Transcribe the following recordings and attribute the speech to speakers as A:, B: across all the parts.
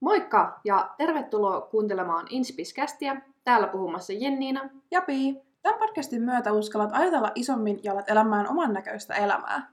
A: Moikka ja tervetuloa kuuntelemaan Inspiskästiä. Täällä puhumassa Jenniina.
B: Ja Pii. Tämän podcastin myötä uskallat ajatella isommin ja alat elämään oman näköistä elämää.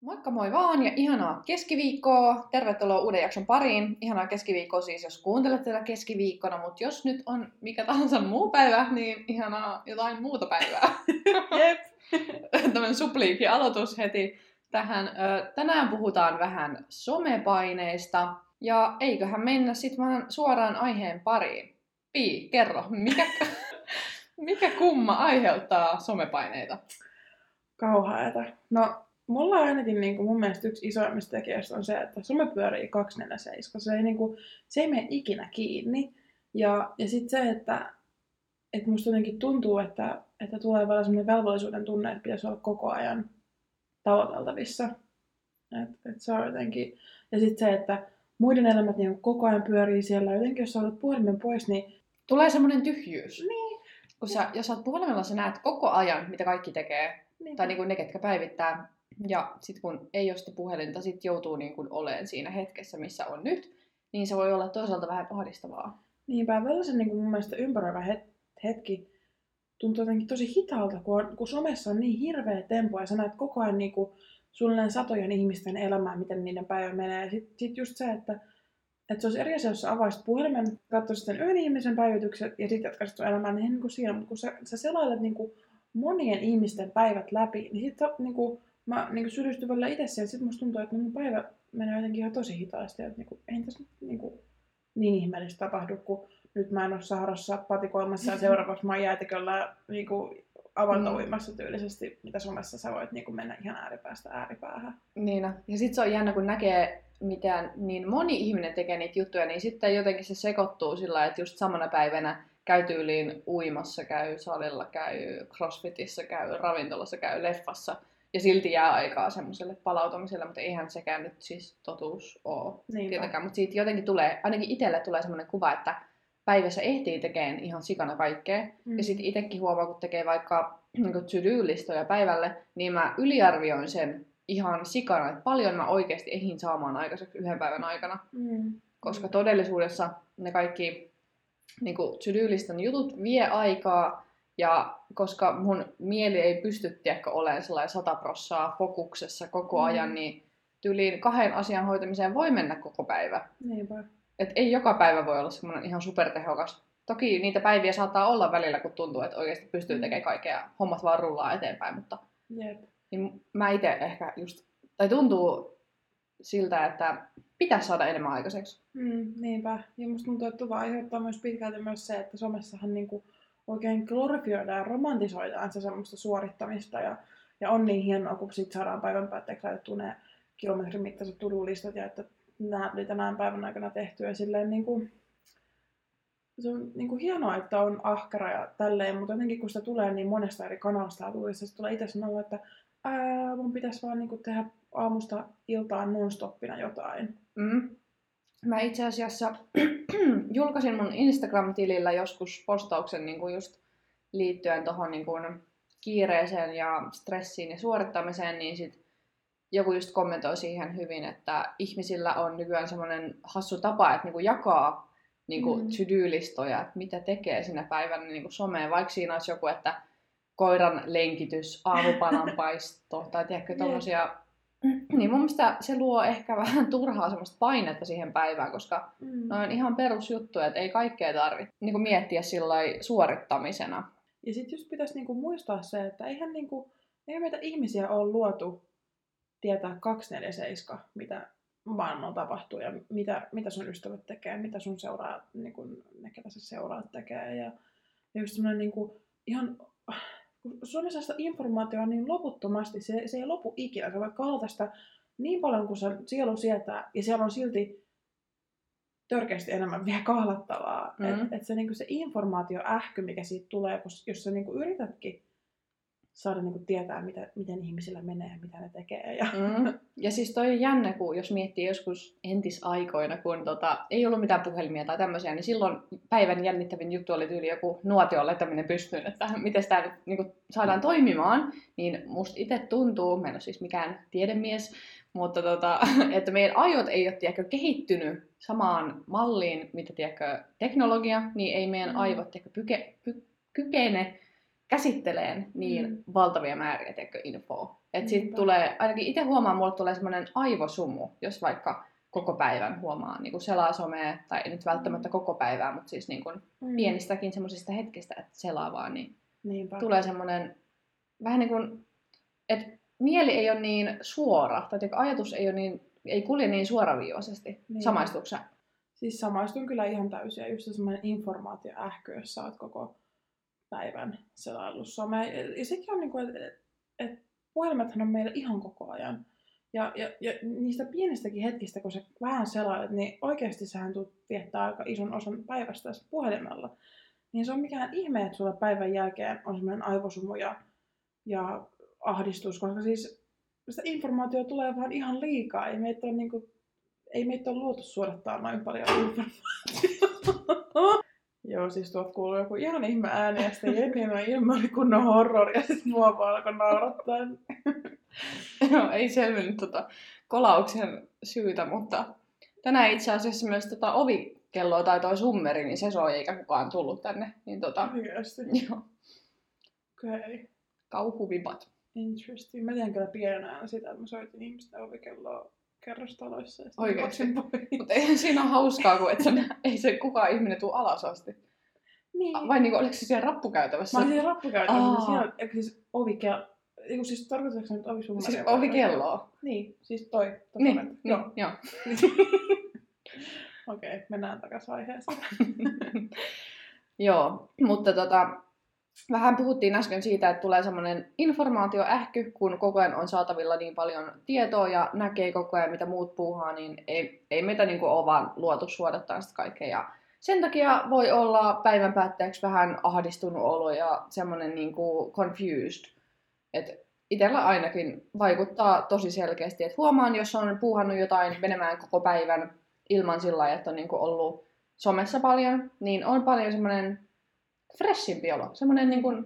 A: Moikka moi vaan ja ihanaa keskiviikkoa. Tervetuloa uuden jakson pariin. Ihanaa keskiviikkoa siis, jos kuuntelet tätä keskiviikkona, mutta jos nyt on mikä tahansa muu päivä, niin ihanaa jotain muuta päivää.
B: Jep.
A: Tämmöinen supliikki aloitus heti tähän. Tänään puhutaan vähän somepaineista ja eiköhän mennä sitten vähän suoraan aiheen pariin. Pii, kerro, mikä, mikä kumma aiheuttaa somepaineita?
B: Kauhaeta. No, mulla ainakin niin kuin mun mielestä yksi isoimmista tekijöistä on se, että some pyörii 247. Se ei, niin kuin, se ei mene ikinä kiinni. Ja, ja sitten se, että, että musta jotenkin tuntuu, että, että tulee vielä sellainen velvollisuuden tunne, että pitäisi olla koko ajan tavoiteltavissa. Et, et se on jotenkin... Ja sitten se, että muiden elämät niin koko ajan pyörii siellä. Jotenkin jos sä otat puhelimen pois, niin...
A: Tulee semmoinen tyhjyys.
B: Niin.
A: Kun sä, jos sä oot puhelimella, sä näet koko ajan, mitä kaikki tekee.
B: niin.
A: Tai niin kuin ne, ketkä päivittää. Ja sitten kun ei ole sitä puhelinta, sit joutuu niin kuin olemaan siinä hetkessä, missä on nyt. Niin se voi olla toisaalta vähän ahdistavaa.
B: Niinpä, välillä niin kuin mun mielestä ympäröivä het- hetki tuntuu jotenkin tosi hitaalta, kun, on, kun somessa on niin hirveä tempo ja sä näet koko ajan niin kuin, suunnilleen satojen ihmisten elämää, miten niiden päivä menee. Sitten sit just se, että, että se olisi eri asia, jos avaisit puhelimen, katsoisit sen yhden ihmisen päivitykset ja sitten jatkaisit sun elämää, niin niin kuin siinä, mutta kun sä, sä selailet niin kuin monien ihmisten päivät läpi, niin sitten niin kuin, mä niin kuin sylistyn välillä itse siihen, sitten musta tuntuu, että mun päivä menee jotenkin ihan tosi hitaasti, että niin kuin, ei tässä niin, kuin, niin ihmeellistä tapahdu, kun nyt mä en ole Saharassa patikoimassa ja seuraavaksi mä oon jäätiköllä niin kuin avantouimassa tyylisesti, mitä somessa sä voit niin kuin mennä ihan ääripäästä ääripäähän.
A: Niin, ja sitten se on jännä, kun näkee, miten niin moni ihminen tekee niitä juttuja, niin sitten jotenkin se sekoittuu sillä että just samana päivänä käy tyyliin uimassa, käy salilla, käy crossfitissä, käy ravintolassa, käy leffassa. Ja silti jää aikaa semmoiselle palautumiselle, mutta eihän sekään nyt siis totuus ole
B: Niinpä.
A: tietenkään. Mutta siitä jotenkin tulee, ainakin itselle tulee semmoinen kuva, että päivässä ehtii tekemään ihan sikana kaikkea.
B: Mm.
A: Ja sitten itsekin huomaa, kun tekee vaikka niin päivälle, niin mä yliarvioin sen ihan sikana, että paljon mä oikeasti ehdin saamaan aikaiseksi yhden päivän aikana.
B: Mm.
A: Koska todellisuudessa ne kaikki niin to-do-listan jutut vie aikaa, ja koska mun mieli ei pysty tiedäkö, olemaan sellainen sataprossaa fokuksessa koko
B: Mm.
A: ajan, niin tyyliin kahden asian hoitamiseen voi mennä koko päivä.
B: Niinpä.
A: Et ei joka päivä voi olla semmoinen ihan supertehokas. Toki niitä päiviä saattaa olla välillä, kun tuntuu, että oikeasti pystyy
B: Mm.
A: tekemään kaikkea ja hommat vaan rullaa eteenpäin, mutta
B: Jep.
A: niin mä itse ehkä just, tai tuntuu siltä, että pitäisi saada enemmän aikaiseksi.
B: Mm, niinpä. Ja musta tuntuu, että tuo aiheuttaa myös pitkälti myös se, että somessahan niinku oikein glorifioidaan ja romantisoidaan se semmoista suorittamista. Ja, ja on niin hienoa, kun sit saadaan päivän päätteeksi laitettua ne kilometrin mittaiset tudulistat ja että nämä oli tänään päivän aikana tehty. Ja silleen niinku, se on niinku hienoa, että on ahkera ja tälleen, mutta jotenkin kun sitä tulee niin monesta eri kanavasta ja se tulee itse sanoa, että ää, mun pitäisi vaan niinku tehdä aamusta iltaan non-stoppina jotain.
A: Mm. Mä itse asiassa julkaisin mun Instagram-tilillä joskus postauksen niin kuin just liittyen tuohon niin kuin kiireeseen ja stressiin ja suorittamiseen, niin sit joku just kommentoi siihen hyvin, että ihmisillä on nykyään semmoinen hassu tapa, että niinku jakaa niinku
B: Mm.
A: to-do-listoja, että mitä tekee sinä päivänä niinku someen, vaikka siinä olisi joku, että koiran lenkitys, aamupalan paisto tai tiedätkö tommosia niin mun mielestä se luo ehkä vähän turhaa semmoista painetta siihen päivään, koska
B: Mm.
A: on ihan perusjuttuja, että ei kaikkea tarvitse niin miettiä sillä suorittamisena.
B: Ja sitten just pitäisi niinku muistaa se, että eihän niinku, eihän meitä ihmisiä ole luotu tietää 247, mitä maailmalla tapahtuu ja mitä, mitä sun ystävät tekee, mitä sun seuraa, niinku, ne ketä sä seuraat tekee. Ja, ja just semmoinen ihan, kun Suomessa sitä informaatiota on niin loputtomasti, se, se ei lopu ikinä. Sä voit kahlata sitä niin paljon kuin se sielu sietää, ja siellä on silti törkeästi enemmän vielä kahlattavaa. Mm.
A: Mhm.
B: Että et se, niinku, se informaatioähky, mikä siitä tulee, kun, jos sä niinku yritätkin saada niin kuin tietää, mitä, miten ihmisillä menee ja mitä ne tekee. Ja...
A: Mm. Ja siis toi on jännä, kun jos miettii joskus entisaikoina, kun tota, ei ollut mitään puhelimia tai tämmöisiä, niin silloin päivän jännittävin juttu oli tyyli joku nuotion laittaminen pystyyn, että miten tämä nyt niin kuin, saadaan toimimaan. Niin musta itse tuntuu, mä en ole siis mikään tiedemies, mutta tota, että meidän aiot ei ole tiedäkö, kehittynyt samaan malliin, mitä tiedäkö, teknologia, niin ei meidän
B: Mm.
A: aivot tiedäkö, pyke, py, kykene käsitteleen niin
B: Mm.
A: valtavia määriä tiedätkö, infoa. Että sit
B: Niinpä.
A: tulee, ainakin itse huomaan, mulle tulee semmoinen aivosumu, jos vaikka koko päivän huomaa niin kuin selaa somea, tai ei nyt välttämättä koko päivää, mutta siis niin kuin
B: Mm.
A: pienistäkin semmoisista hetkistä, että selaa vaan, niin
B: Niinpä.
A: tulee semmoinen vähän niin kuin, että mieli ei ole niin suora, tai ajatus ei, ole niin, ei kulje niin suoraviivaisesti.
B: Niin.
A: Samaistuksä?
B: Siis samaistun kyllä ihan täysin. Ja just se semmoinen informaatioähky, jos sä oot koko päivän selaillut somea. Ja, sekin on niin kuin, että et, et puhelimethan on meillä ihan koko ajan. Ja, ja, ja niistä pienistäkin hetkistä, kun sä vähän selailet, niin oikeasti sähän tulet viettää aika ison osan päivästä puhelimella. Niin se on mikään ihme, että sulla päivän jälkeen on semmoinen aivosumu ja, ja ahdistus, koska siis sitä informaatiota tulee vaan ihan liikaa. Ei meitä ole, niin kuin, ei meitä ole luotu suodattaa noin paljon informaatiota. Joo, siis tuot kuuluu joku ihan ihme ääni, ja sitten Jenni ilme oli kunnon horrori, ja sitten mua vaan alkoi naurattaa.
A: Joo, ei selvinnyt tota kolauksen syytä, mutta tänään itse asiassa myös tota ovikelloa tai toi summeri, niin se soi eikä kukaan tullut tänne. Niin tota,
B: Oikeasti.
A: joo,
B: Okei. Okay.
A: kauhuvipat.
B: Interesting. Mä tein kyllä pienenä sitä, että mä soitin ihmisten ovikelloa kerrostaloissa. Pois.
A: Mutta eihän siinä ole hauskaa, kun et sä, ei se kukaan ihminen tule alas asti.
B: Niin.
A: Vai niinku, oliko se siellä rappukäytävässä?
B: Mä olin siellä rappukäytävässä,
A: Aa.
B: siellä, eikö siis ovikello, Eiku siis tarkoitatko nyt ovisummaria?
A: Siis
B: vai-
A: ovikelloa.
B: Niin, siis toi.
A: Niin,
B: toponet.
A: niin,
B: Joo.
A: joo.
B: Okei, okay, mennään takaisin aiheeseen.
A: Joo, mutta tota, vähän puhuttiin äsken siitä, että tulee semmoinen informaatioähky, kun koko ajan on saatavilla niin paljon tietoa ja näkee koko ajan, mitä muut puuhaa, niin ei, ei meitä niinku ole vaan luotu suodattaa sitä kaikkea. Ja sen takia voi olla päivän päätteeksi vähän ahdistunut olo ja semmoinen niinku confused. Et itsellä ainakin vaikuttaa tosi selkeästi, että huomaan, jos on puuhannut jotain menemään koko päivän ilman sillä että on niinku ollut somessa paljon, niin on paljon semmoinen freshimpi olo. Semmoinen niin kuin,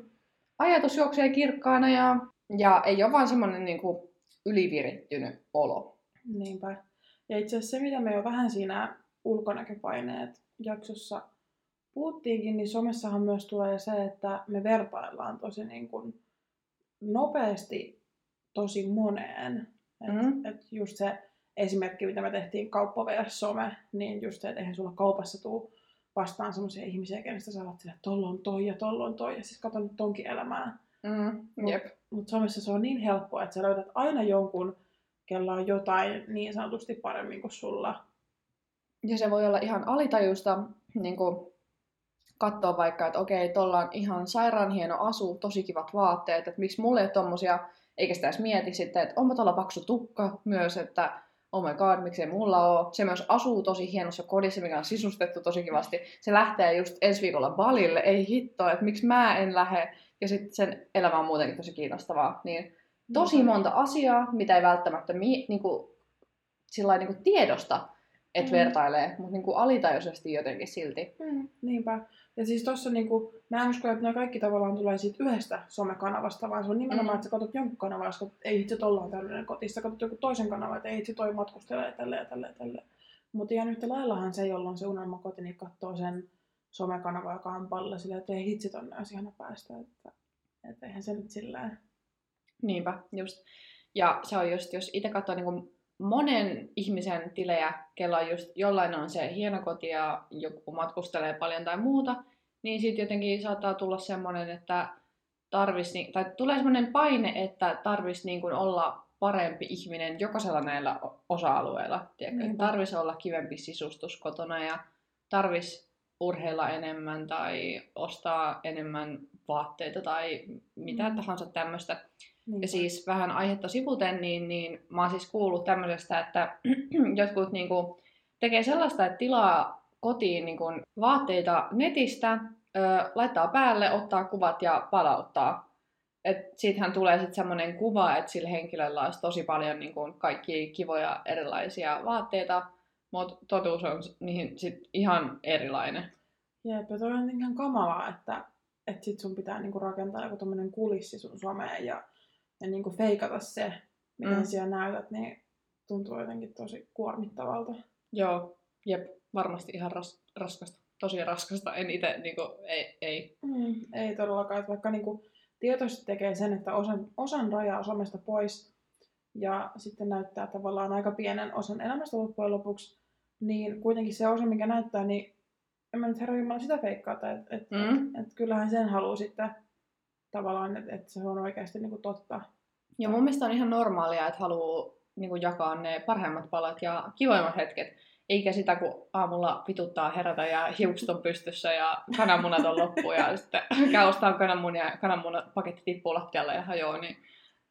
A: ajatus juoksee kirkkaana ja, ja ei ole vaan semmoinen niin kuin, ylivirittynyt olo.
B: Niinpä. Ja itse asiassa se, mitä me jo vähän siinä ulkonäköpaineet jaksossa puhuttiinkin, niin somessahan myös tulee se, että me vertaillaan tosi niin kuin nopeasti tosi moneen. Et,
A: Mhm.
B: et just se esimerkki, mitä me tehtiin kauppa some, niin just se, että eihän sulla kaupassa tuu vastaan semmoisia ihmisiä, kenestä sä oot sillä, että tolla on toi ja tolla on toi, ja siis kato nyt tonkin elämää.
A: Mm, jep.
B: Mutta somessa se on niin helppoa, että sä löydät aina jonkun, kella on jotain niin sanotusti paremmin kuin sulla.
A: Ja se voi olla ihan alitajusta niin kuin, katsoa vaikka, että okei, tuolla on ihan sairaan hieno asu, tosi kivat vaatteet, että miksi mulle ei ole tommosia, eikä sitä edes mieti sitten, että onpa tuolla paksu tukka myös, että oh my god, miksei mulla ole. Se myös asuu tosi hienossa kodissa, mikä on sisustettu tosi kivasti. Se lähtee just ensi viikolla balille, ei hitto, että miksi mä en lähde. Ja sitten sen elämä on muutenkin tosi kiinnostavaa. Niin tosi monta asiaa, mitä ei välttämättä mi- niinku, sillä niinku tiedosta, että
B: Mm.
A: vertailee, mutta niinku alitajuisesti jotenkin silti.
B: Mm, niinpä. Ja siis tossa niinku, mä en usko, että nämä kaikki tavallaan tulee siitä yhdestä somekanavasta, vaan se on nimenomaan,
A: Mm.
B: että sä katsot jonkun kanavan, jos katsot, ei itse tolla on tällainen koti, sä katsot joku toisen kanavan, että ei itse toi matkustelee ja tälleen ja tälleen ja tälleen. Mutta ihan yhtä laillahan se, jolla on se unelmakoti, niin katsoo sen somekanava, joka on palla silleen, että ei hitsi tonne olisi ihana päästä. Että, että eihän se nyt sillä
A: Niinpä, just. Ja se on just, jos itse katsoo niin monen ihmisen tilejä, kello on just jollain on se hieno koti ja joku matkustelee paljon tai muuta, niin sitten jotenkin saattaa tulla semmoinen, että tarvis, tai tulee semmoinen paine, että tarvisi niin kuin olla parempi ihminen jokaisella näillä osa-alueilla. Tarvisi olla kivempi sisustus kotona ja tarvisi urheilla enemmän tai ostaa enemmän vaatteita tai mitä
B: Mm.
A: tahansa tämmöistä.
B: Niin
A: Ja siis vähän aihetta sivuten, niin, niin mä oon siis kuullut tämmöisestä, että jotkut niinku tekee sellaista, että tilaa kotiin niinku vaatteita netistä, ö, laittaa päälle, ottaa kuvat ja palauttaa. et siitähän tulee sitten semmoinen kuva, että sillä henkilöllä olisi tosi paljon niin kuin kaikki kivoja erilaisia vaatteita, mutta totuus on niihin sit ihan erilainen.
B: Jep, ja toi on ihan kamalaa, että, että sit sun pitää niinku rakentaa joku tommonen kulissi sun someen ja, ja niinku feikata se, miten
A: Mm.
B: siellä näytät, niin tuntuu jotenkin tosi kuormittavalta.
A: Joo, jep, varmasti ihan ras, raskasta. Tosi raskasta. En itse, niin kuin, ei, ei.
B: Mm, ei todellakaan, että vaikka niinku tietoisesti tekee sen, että osan, osan rajaa somesta pois ja sitten näyttää tavallaan aika pienen osan elämästä loppujen lopuksi, niin kuitenkin se osa, mikä näyttää, niin en mä nyt herra Jumala sitä feikkaata, että et,
A: mm.
B: et, et kyllähän sen haluaa sitten tavallaan, että et se on oikeasti niinku totta.
A: Ja mun mielestä on ihan normaalia, että haluaa niin kuin, jakaa ne parhaimmat palat ja kivoimmat hetket. Eikä sitä, kun aamulla vituttaa herätä ja hiukset on pystyssä ja kananmunat on loppu ja sitten käy ostaa kananmunia ja kananmunan paketti tippuu lattialle ja hajoaa, niin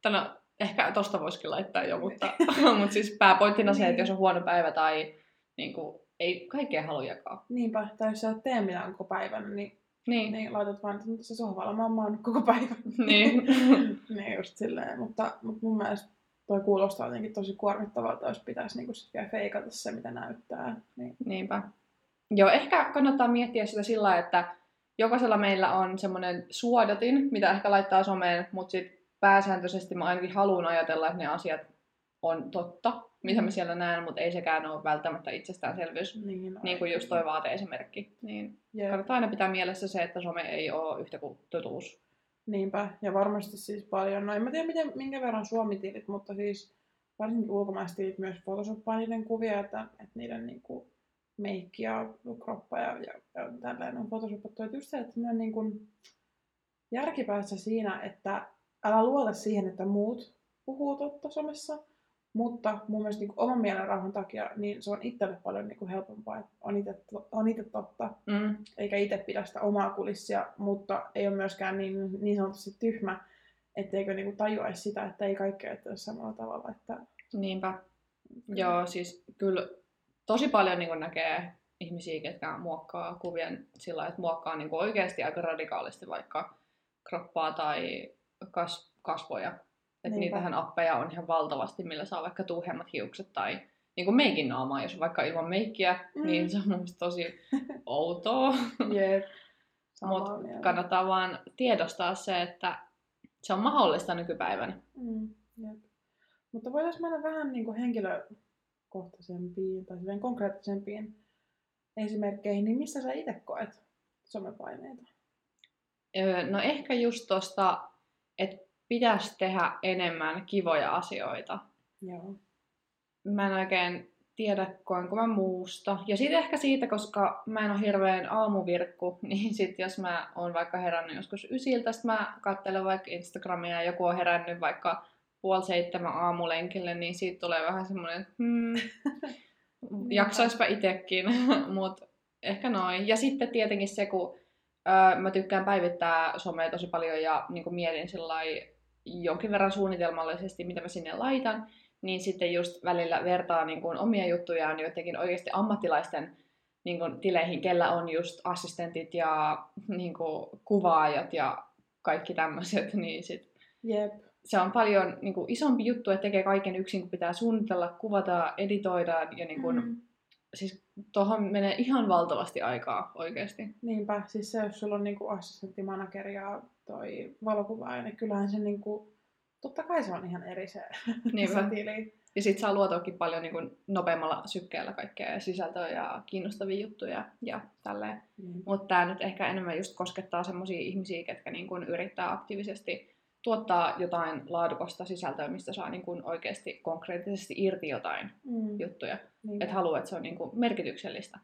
A: tänä, ehkä tosta voisikin laittaa jo, mutta, mutta siis pääpointtina se, että jos on huono päivä tai niin kuin, ei kaikkea halua jakaa.
B: Niinpä, tai jos sä et tee mitään koko päivän, niin,
A: Niin,
B: niin laitat vaan, että se sohvalla maannut koko päivän.
A: niin.
B: niin just silleen, mutta, mutta mun mielestä toi kuulostaa jotenkin tosi kuormittavalta, jos pitäisi niinku sit vielä feikata se, mitä näyttää. Niin,
A: Niinpä. Joo, ehkä kannattaa miettiä sitä sillä lailla, että jokaisella meillä on semmoinen suodatin, mitä ehkä laittaa someen, mutta sitten pääsääntöisesti mä ainakin haluan ajatella, että ne asiat on totta, mitä mä siellä näen, mutta ei sekään ole välttämättä itsestäänselvyys.
B: niin,
A: Niin kuin just toi vaateesimerkki. Niin
B: Jep.
A: kannattaa aina pitää mielessä se, että some ei ole yhtä kuin totuus.
B: Niinpä, ja varmasti siis paljon, no en mä tiedä miten, minkä verran suomitilit, mutta siis varsinkin ulkomaiset tilit myös photoshoppaa niiden kuvia, että, että niiden niinku meikki ja kroppa ja, ja, ja tälleen on photoshopattu. Että just se, että niinku järkipäässä siinä, että älä luota siihen, että muut puhuu totta somessa, mutta mun mielestä niin oman mielen rauhan takia niin se on itselle paljon niin helpompaa, että on itse, on itse totta
A: Mm.
B: eikä itse pidä sitä omaa kulissia, mutta ei ole myöskään niin, niin sanotusti tyhmä, etteikö niinku tajuaisi sitä, että ei kaikkea ajattele samalla tavalla. Että,
A: Niinpä. Joo, siis kyllä tosi paljon niin näkee ihmisiä, ketkä muokkaa kuvien sillä että muokkaa niin oikeasti aika radikaalisti vaikka kroppaa tai kas, kasvoja. Että
B: Niinpä.
A: niitähän appeja on ihan valtavasti, millä saa vaikka tuuhemmat hiukset tai niin kuin meikin naamaa, jos vaikka ilman meikkiä,
B: Mm.
A: niin se on mun tosi outoa.
B: Jep.
A: Mutta kannattaa vaan tiedostaa se, että se on mahdollista nykypäivänä.
B: Mm, jep. Mutta voitaisiin mennä vähän niin kuin henkilökohtaisempiin tai konkreettisempiin esimerkkeihin, niin missä sä itse koet somepaineita?
A: Öö, No ehkä just tosta, että pitäisi tehdä enemmän kivoja asioita.
B: Joo.
A: Mä en oikein tiedä, koenko mä muusta. Ja sitten ehkä siitä, koska mä en ole hirveän aamuvirkku, niin sit jos mä oon vaikka herännyt joskus ysiltä, sit mä katselen vaikka Instagramia ja joku on herännyt vaikka puoli seitsemän aamulenkille, niin siitä tulee vähän semmoinen, että hmm, jaksaispa itekin, mutta ehkä noin. Ja sitten tietenkin se, kun öö, mä tykkään päivittää somea tosi paljon ja niin mietin sillai jonkin verran suunnitelmallisesti, mitä mä sinne laitan, niin sitten just välillä vertaa niin kuin omia juttujaan jotenkin oikeasti ammattilaisten niin kuin tileihin, kellä on just assistentit ja niin kuin kuvaajat ja kaikki tämmöiset, niin sit
B: Jep.
A: se on paljon niin kuin, isompi juttu, että tekee kaiken yksin, kun pitää suunnitella, kuvata, editoida ja niin kuin,
B: Mm.
A: siis tuohon menee ihan valtavasti aikaa oikeasti.
B: Niinpä, siis se, jos sulla on niinku assistentti, manageri ja toi valokuvaaja, niin kyllähän se niinku, totta kai se on ihan eri se,
A: Niinpä.
B: se tili.
A: Ja sit saa luotuakin paljon niin kuin, nopeammalla sykkeellä kaikkea sisältöä ja kiinnostavia juttuja ja tälleen.
B: Niin.
A: Mutta tämä nyt ehkä enemmän just koskettaa semmoisia ihmisiä, ketkä niin kun yrittää aktiivisesti tuottaa jotain laadukasta sisältöä, mistä saa niin kun oikeasti konkreettisesti irti jotain
B: Mm.
A: juttuja.
B: Niinpä.
A: Että haluaa, että se on niin kun merkityksellistä.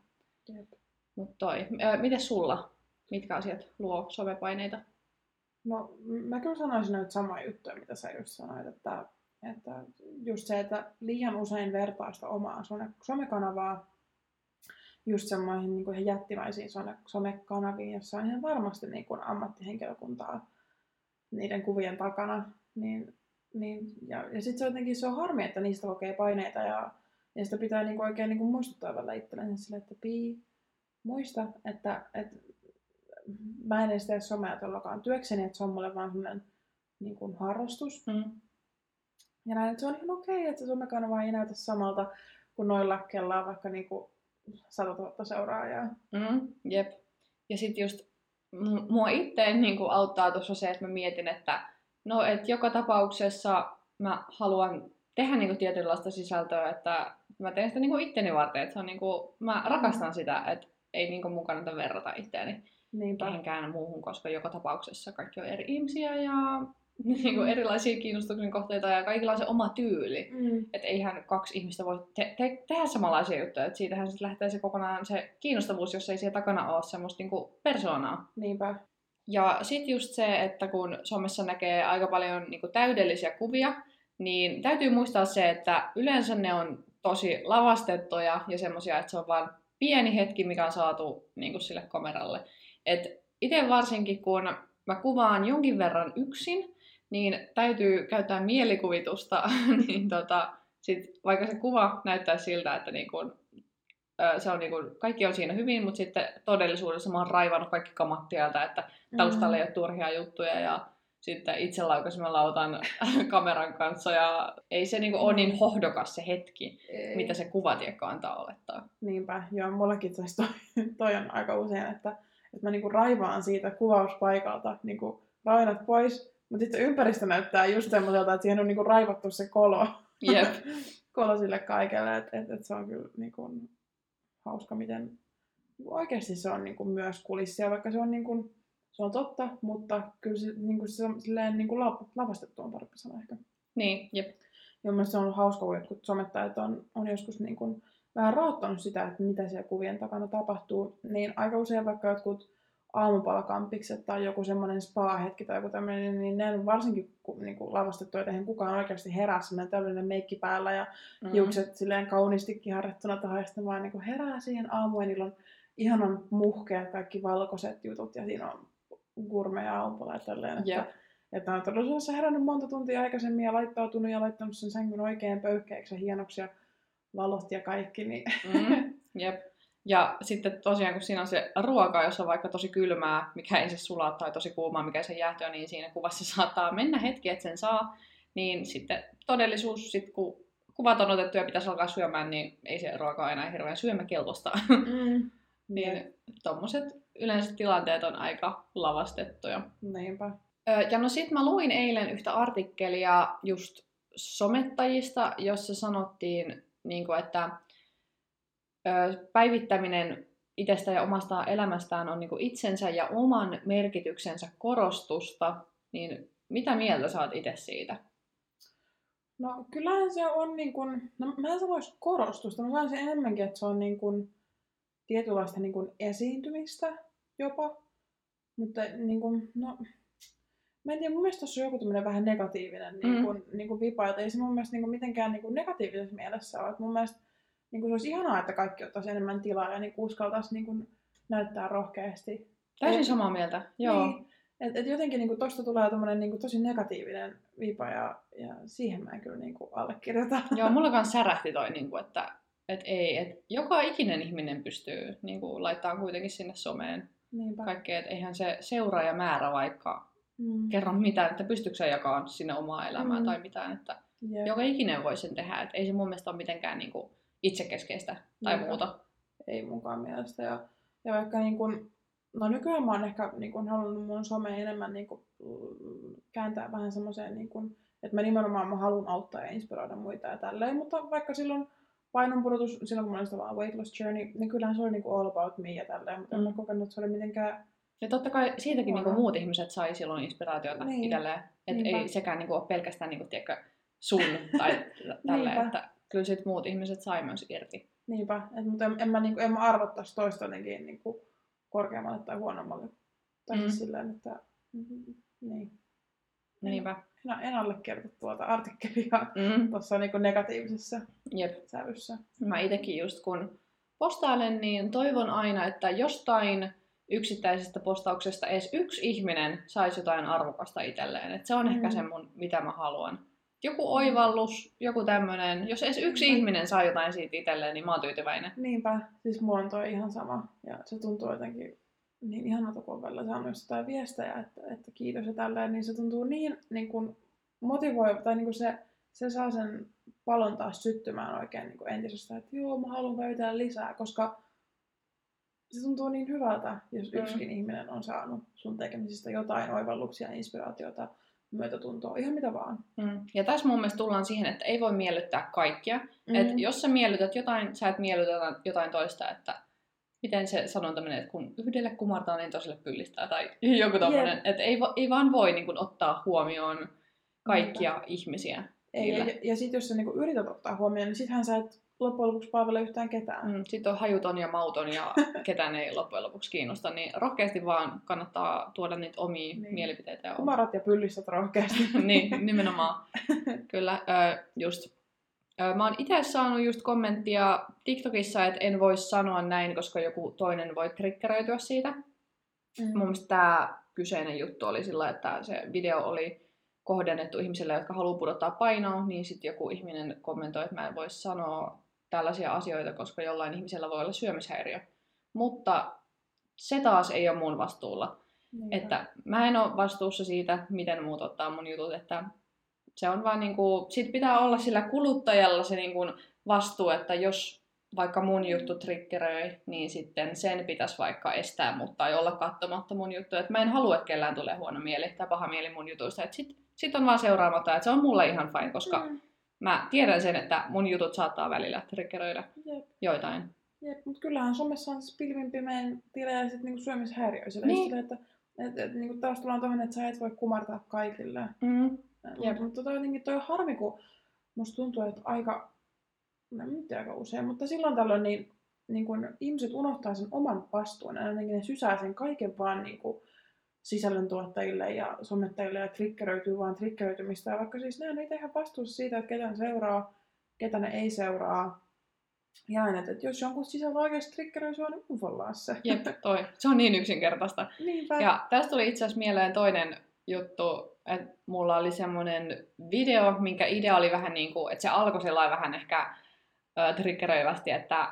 B: Jep.
A: Mutta toi, miten sulla? Mitkä asiat luo somepaineita?
B: No, mä kyllä sanoisin näitä samoja juttuja, mitä sä just sanoit, että, että just se, että liian usein vertaa sitä omaa some, somekanavaa just semmoihin niin jättimäisiin some, somekanaviin, jossa on ihan varmasti niin kuin ammattihenkilökuntaa niiden kuvien takana. Niin, niin, ja ja sitten se on jotenkin se on harmi, että niistä kokee paineita ja, ja sitä pitää niin kuin oikein niin kuin muistuttaa välillä itsellensä sille, että pii, muista, että, että mä en edes tee somea todellakaan työkseni, että se on mulle vaan semmoinen niin kuin harrastus.
A: Mm.
B: Ja näin, että se on ihan okei, että se somekanava ei näytä samalta kuin noilla, kella on vaikka niin kuin 100 000 seuraajaa.
A: Mm, jep. Ja sitten just mua itse niin auttaa tuossa se, että mä mietin, että no, et joka tapauksessa mä haluan tehdä niin kuin tietynlaista sisältöä, että mä teen sitä niin kuin itteni varten, että se on niin kuin, mä rakastan sitä, että ei niin kuin mun kannata verrata itseäni
B: Niinpä.
A: kehenkään muuhun, koska joka tapauksessa kaikki on eri ihmisiä ja niin kuin erilaisia kiinnostuksen kohteita ja kaikilla on se oma tyyli.
B: Mm.
A: Että eihän kaksi ihmistä voi te- te- tehdä samanlaisia juttuja. Että siitähän sitten lähtee se kokonaan se kiinnostavuus, jos ei siellä takana ole semmoista niinku persoonaa.
B: Niinpä.
A: Ja sitten just se, että kun somessa näkee aika paljon niinku täydellisiä kuvia, niin täytyy muistaa se, että yleensä ne on tosi lavastettuja ja semmoisia, että se on vain pieni hetki, mikä on saatu niinku sille kameralle. Et itse varsinkin, kun mä kuvaan jonkin verran yksin, niin täytyy käyttää mielikuvitusta, niin tota, sit, vaikka se kuva näyttää siltä, että niin kun, se on niin kun, kaikki on siinä hyvin, mutta sitten todellisuudessa mä oon raivannut kaikki kamat tieltä, että taustalla ei ole turhia juttuja ja sitten itse laukaisemalla otan kameran kanssa ja ei se niin ole niin hohdokas se hetki,
B: Ei.
A: mitä se kuvatiekka antaa olettaa.
B: Niinpä, joo, mullakin toi, toi on aika usein, että, että mä niinku raivaan siitä kuvauspaikalta niinku rainat pois, mutta sitten ympäristö näyttää just semmoiselta, että siihen on niinku raivattu se kolo,
A: Jep.
B: kolo sille kaikelle, että et, et se on kyllä niinku hauska, miten niinku oikeasti se on niinku myös kulissia, vaikka se on, niinku, se on totta, mutta kyllä se, niinku, se on silleen niinku la, lavastettu on parempi sana ehkä.
A: Niin, jep.
B: Ja mun se on ollut hauska, kun jotkut somettajat on, on joskus niin kuin vähän raottanut sitä, että mitä siellä kuvien takana tapahtuu. Niin aika usein vaikka jotkut aamupalakampikset tai joku semmoinen spa-hetki tai joku tämmöinen, niin ne on varsinkin niin kuin lavastettu, että kukaan oikeasti herää semmoinen täydellinen meikki päällä ja
A: Mm.
B: hiukset silleen kauniistikin harjattuna tahansa, ja sitten vaan niin kuin herää siihen aamuun ja niillä on ihanan muhkeat kaikki valkoiset jutut ja siinä on gourmet aamupala ja tälleen. Että,
A: Jep.
B: että on todellisuudessa herännyt monta tuntia aikaisemmin ja laittautunut ja laittanut sen sängyn oikein pöyhkeäksi ja hienoksi ja valot ja kaikki, niin
A: Mm, jep. Ja sitten tosiaan, kun siinä on se ruoka, jos on vaikka tosi kylmää, mikä ei se sulaa, tai tosi kuumaa, mikä ei se jäähtyä, niin siinä kuvassa saattaa mennä hetki, että sen saa. Niin sitten todellisuus, sit kun kuvat on otettu ja pitäisi alkaa syömään, niin ei se ruoka enää hirveän syömäkelpoista.
B: mm.
A: niin tommoset yleensä tilanteet on aika lavastettuja.
B: Niinpä.
A: Ja no sit mä luin eilen yhtä artikkelia just somettajista, jossa sanottiin, niin kuin, että päivittäminen itsestä ja omasta elämästään on niin kuin itsensä ja oman merkityksensä korostusta, niin mitä mieltä saat itse siitä?
B: No kyllähän se on niin kuin, no mä en sanoisi korostusta, mä sanoisin enemmänkin, että se on niin kuin tietynlaista niin kuin esiintymistä jopa. Mutta niin kuin, no, mä en tiedä, mun mielestä tuossa on joku tämmöinen vähän negatiivinen
A: Mm.
B: niin kuin, niin kuin vipa, että ei se mun mielestä niin kuin mitenkään niin kuin negatiivisessa mielessä ole. Että mun mielestä niin kuin se olisi ihanaa, että kaikki ottaisi enemmän tilaa ja niin kuin uskaltaisi niin kuin näyttää rohkeasti.
A: Täysin
B: Et-
A: samaa mieltä, joo.
B: Niin. Et, et jotenkin niinku tosta tulee tommonen niinku tosi negatiivinen vipa ja, ja siihen mä en kyllä niinku allekirjoita.
A: Joo, mulla kanssa särähti toi, niin kuin, että et ei, et joka ikinen ihminen pystyy niin kuin, laittaa kuitenkin sinne someen
B: Niinpä.
A: kaikkea, että eihän se seuraajamäärä vaikka
B: Mm.
A: kerro mitään, että pystyykö jakamaan sinne omaa elämää
B: Mm.
A: tai mitään, että
B: Jep.
A: joka ikinen voi sen tehdä, että ei se mun mielestä ole mitenkään niin kuin, itsekeskeistä tai
B: Niinpä.
A: muuta.
B: Ei munkaan mielestä. Ja, ja vaikka niinku, no nykyään mä oon ehkä niinku halunnut mun some enemmän niinku, mm, kääntää vähän semmoiseen, niinku, että mä nimenomaan mä haluan auttaa ja inspiroida muita ja tälleen, mutta vaikka silloin painonpudotus, silloin kun mä olin sitä vaan weight loss journey, niin kyllähän se oli niinku all about me ja tälleen, mutta en mä
A: Mm.
B: kokenut, että se oli mitenkään
A: Ja totta kai siitäkin niin kuin, muut ihmiset sai silloin inspiraatiota
B: Niin.
A: itselleen. Että ei sekään niin kuin, ole pelkästään niin kuin, tiedätkö, sun tai
B: Niinpä.
A: että kyllä sit muut ihmiset sai myös irti.
B: Niinpä, et, mutta en, en, mä, niinku, en mä arvottaisi toista jotenkin niinku, korkeammalle tai huonommalle. Tai
A: Mm.
B: mm. silleen, että mm, niin.
A: Niinpä.
B: En, en allekirjoita tuota artikkelia
A: Mm.
B: tuossa niinku negatiivisessa
A: Jep.
B: sävyssä.
A: Mä itekin just kun postailen, niin toivon aina, että jostain yksittäisestä postauksesta edes yksi ihminen saisi jotain arvokasta itselleen. Et se on mm. ehkä
B: Mm.
A: se mun, mitä mä haluan. Joku oivallus, joku tämmönen. Jos edes yksi
B: Niinpä.
A: ihminen saa jotain siitä itselleen, niin mä oon tyytyväinen.
B: Niinpä, siis mulla on toi ihan sama. Ja se tuntuu jotenkin niin ihanalta, kun on välillä saanut jotain viestejä, että, että kiitos ja tälleen, niin se tuntuu niin, niin kuin motivoiva, tai niin kuin se, se saa sen palon taas syttymään oikein niin kuin entisestään, että joo, mä haluan väytellä lisää, koska se tuntuu niin hyvältä, jos
A: Mm.
B: yksikin ihminen on saanut sun tekemisistä jotain oivalluksia, inspiraatiota, myötätuntoa, ihan mitä vaan.
A: Mm. Ja tässä mun mielestä tullaan siihen, että ei voi miellyttää kaikkia. Mm. Et jos sä miellytät jotain, sä et miellytä jotain toista, että miten se sanonta menee, että kun yhdelle kumartaa, niin toiselle pyllistää, tai joku tommonen. Että ei, ei vaan voi niin kun, ottaa huomioon kaikkia ihmisiä.
B: Ei, ja,
A: niillä.
B: ja sitten jos sä niinku yrität ottaa huomioon, niin sittenhän sä et loppujen lopuksi palvele yhtään ketään.
A: Mm, Sitten on hajuton ja mauton ja ketään ei loppujen lopuksi kiinnosta, niin rohkeasti vaan kannattaa tuoda niitä omia
B: Niin.
A: mielipiteitä. Ja
B: Kumarat ja pyllistät rohkeasti.
A: niin, nimenomaan. Kyllä, ö, just. Ö, Mä oon itse saanut just kommenttia TikTokissa, että en voi sanoa näin, koska joku toinen voi triggeröityä siitä. Mun
B: Mm.
A: mielestä tämä kyseinen juttu oli sillä, että se video oli kohdennettu ihmisille, jotka haluaa pudottaa painoa, niin sitten joku ihminen kommentoi, että mä en voi sanoa tällaisia asioita, koska jollain ihmisellä voi olla syömishäiriö. Mutta se taas ei ole mun vastuulla.
B: Niinpä.
A: Että mä en ole vastuussa siitä, miten muut ottaa mun jutut, että se on vaan niinku, sit pitää olla sillä kuluttajalla se niinku vastuu, että jos vaikka mun juttu triggeröi, niin sitten sen pitäisi vaikka estää mut tai olla katsomatta mun juttu. Että mä en halua, että kellään tulee huono mieli tai paha mieli mun jutuista. Että sit, sit on vaan seuraamatta, että se on mulle ihan fine, koska
B: Mm.
A: Mä tiedän sen, että mun jutut saattaa välillä triggeröidä
B: Jep.
A: joitain.
B: Jep, mutta kyllähän somessa on siis pilvin pimein tilejä sit niinku syömishäiriöisille.
A: Niin.
B: Niin. Sille, että et, et, niinku taas tullaan tuohon, että sä et voi kumartaa kaikille.
A: Mm. Jep.
B: Mutta toi, jotenkin toi on harmi, kun musta tuntuu, että aika, no en nyt tiedä aika usein, mutta silloin tällöin niin, niin kun ihmiset unohtaa sen oman vastuun ja jotenkin ne sysää sen kaiken vaan niin kuin sisällöntuottajille ja sommettajille ja triggeröityy vaan triggeröitymistä. Ja vaikka siis ne on niitä ihan vastuussa siitä, että ketä ne seuraa, ketä ne ei seuraa. Ja aina, että jos jonkun sisällä oikeasti triggeröi sua, niin unfollaa se.
A: Jep, toi. Se on niin yksinkertaista.
B: Niinpä.
A: Ja tästä tuli itse asiassa mieleen toinen juttu, että mulla oli semmoinen video, minkä idea oli vähän niin kuin, että se alkoi sellainen vähän ehkä triggeröivästi, että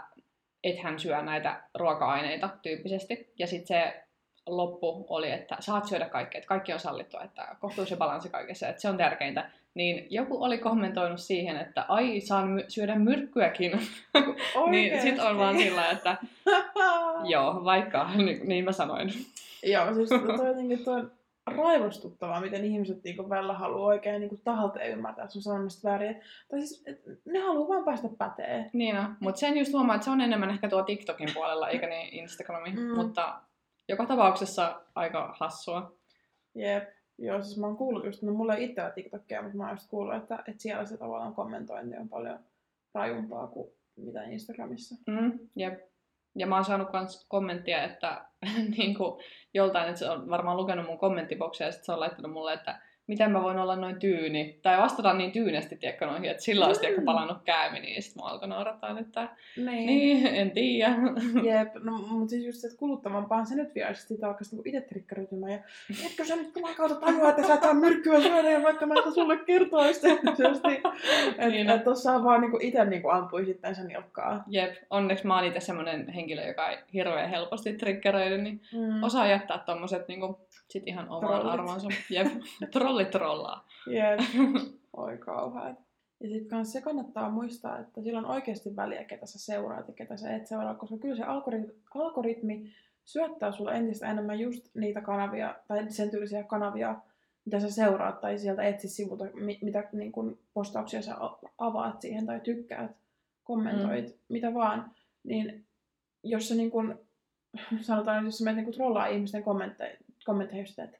A: et hän syö näitä ruoka-aineita tyyppisesti. Ja sitten se loppu oli, että saat syödä kaikkea, että kaikki on sallittua, että kohtuus ja balanssi kaikessa, että se on tärkeintä. Niin joku oli kommentoinut siihen, että ai, saan my- syödä myrkkyäkin. niin sit on vaan sillä, että joo, vaikka, niin, niin mä sanoin.
B: Joo, siis toi jotenkin toi on raivostuttavaa, miten ihmiset niinku välillä haluaa oikein niinku tahalta ymmärtää sun sanomista väärin. Tai siis, et ne haluaa vaan päästä pätee.
A: Niin on, mutta sen just huomaa, että se on enemmän ehkä tuo TikTokin puolella, eikä niin Instagrami.
B: Mm.
A: Mm. Mutta joka tapauksessa aika hassua.
B: Jep. Joo, siis mä oon kuullut just, no mulla ei itsellä TikTokia, mutta mä oon just kuullut, että, että siellä se tavallaan kommentointi on paljon rajumpaa kuin mitä Instagramissa.
A: Mm, jep. Ja mä oon saanut kans kommenttia, että niin kuin, joltain, että se on varmaan lukenut mun kommenttiboksia ja sitten se on laittanut mulle, että miten mä voin olla noin tyyni. Tai vastata niin tyynesti, tiedätkö, noihin, että sillä olisi tiedätkö,
B: Mm.
A: palannut käymi, niin sitten mä alkoin naurattaa, että
B: Niin.
A: niin, en tiedä.
B: Jep, no mutta siis just se, että kuluttavampaan se nyt vie, että sitä alkaisi niinku itse triggeröitymään. Ja etkö sä nyt tämän kautta tajua, että sä et saa myrkkyä syödä, ja vaikka mä en sulle kertoisi. Että
A: Niin
B: et, tossa vaan niinku itse niinku ampui sitten sen nilkkaa.
A: Jep, onneksi mä oon itse semmonen henkilö, joka ei hirveän helposti triggeröidy, niin
B: Mm.
A: osaa jättää tommoset niinku, sit ihan omaan arvoonsa. Jep, trollit trollaa.
B: Jep. Oi kauheat. Ja sitten kans se kannattaa muistaa, että sillä on oikeasti väliä, ketä sä seuraat ja ketä sä et seuraa, koska kyllä se algoritmi, algoritmi syöttää sulle entistä enemmän just niitä kanavia, tai sen tyylisiä kanavia, mitä sä seuraat, tai sieltä etsi sivulta, mi- mitä niin kun, postauksia sä avaat siihen, tai tykkäät, kommentoit, mm. mitä vaan, niin jos sä niin kun, sanotaan, jos sä menet niin trollaa ihmisten kommentteja, kommentteja että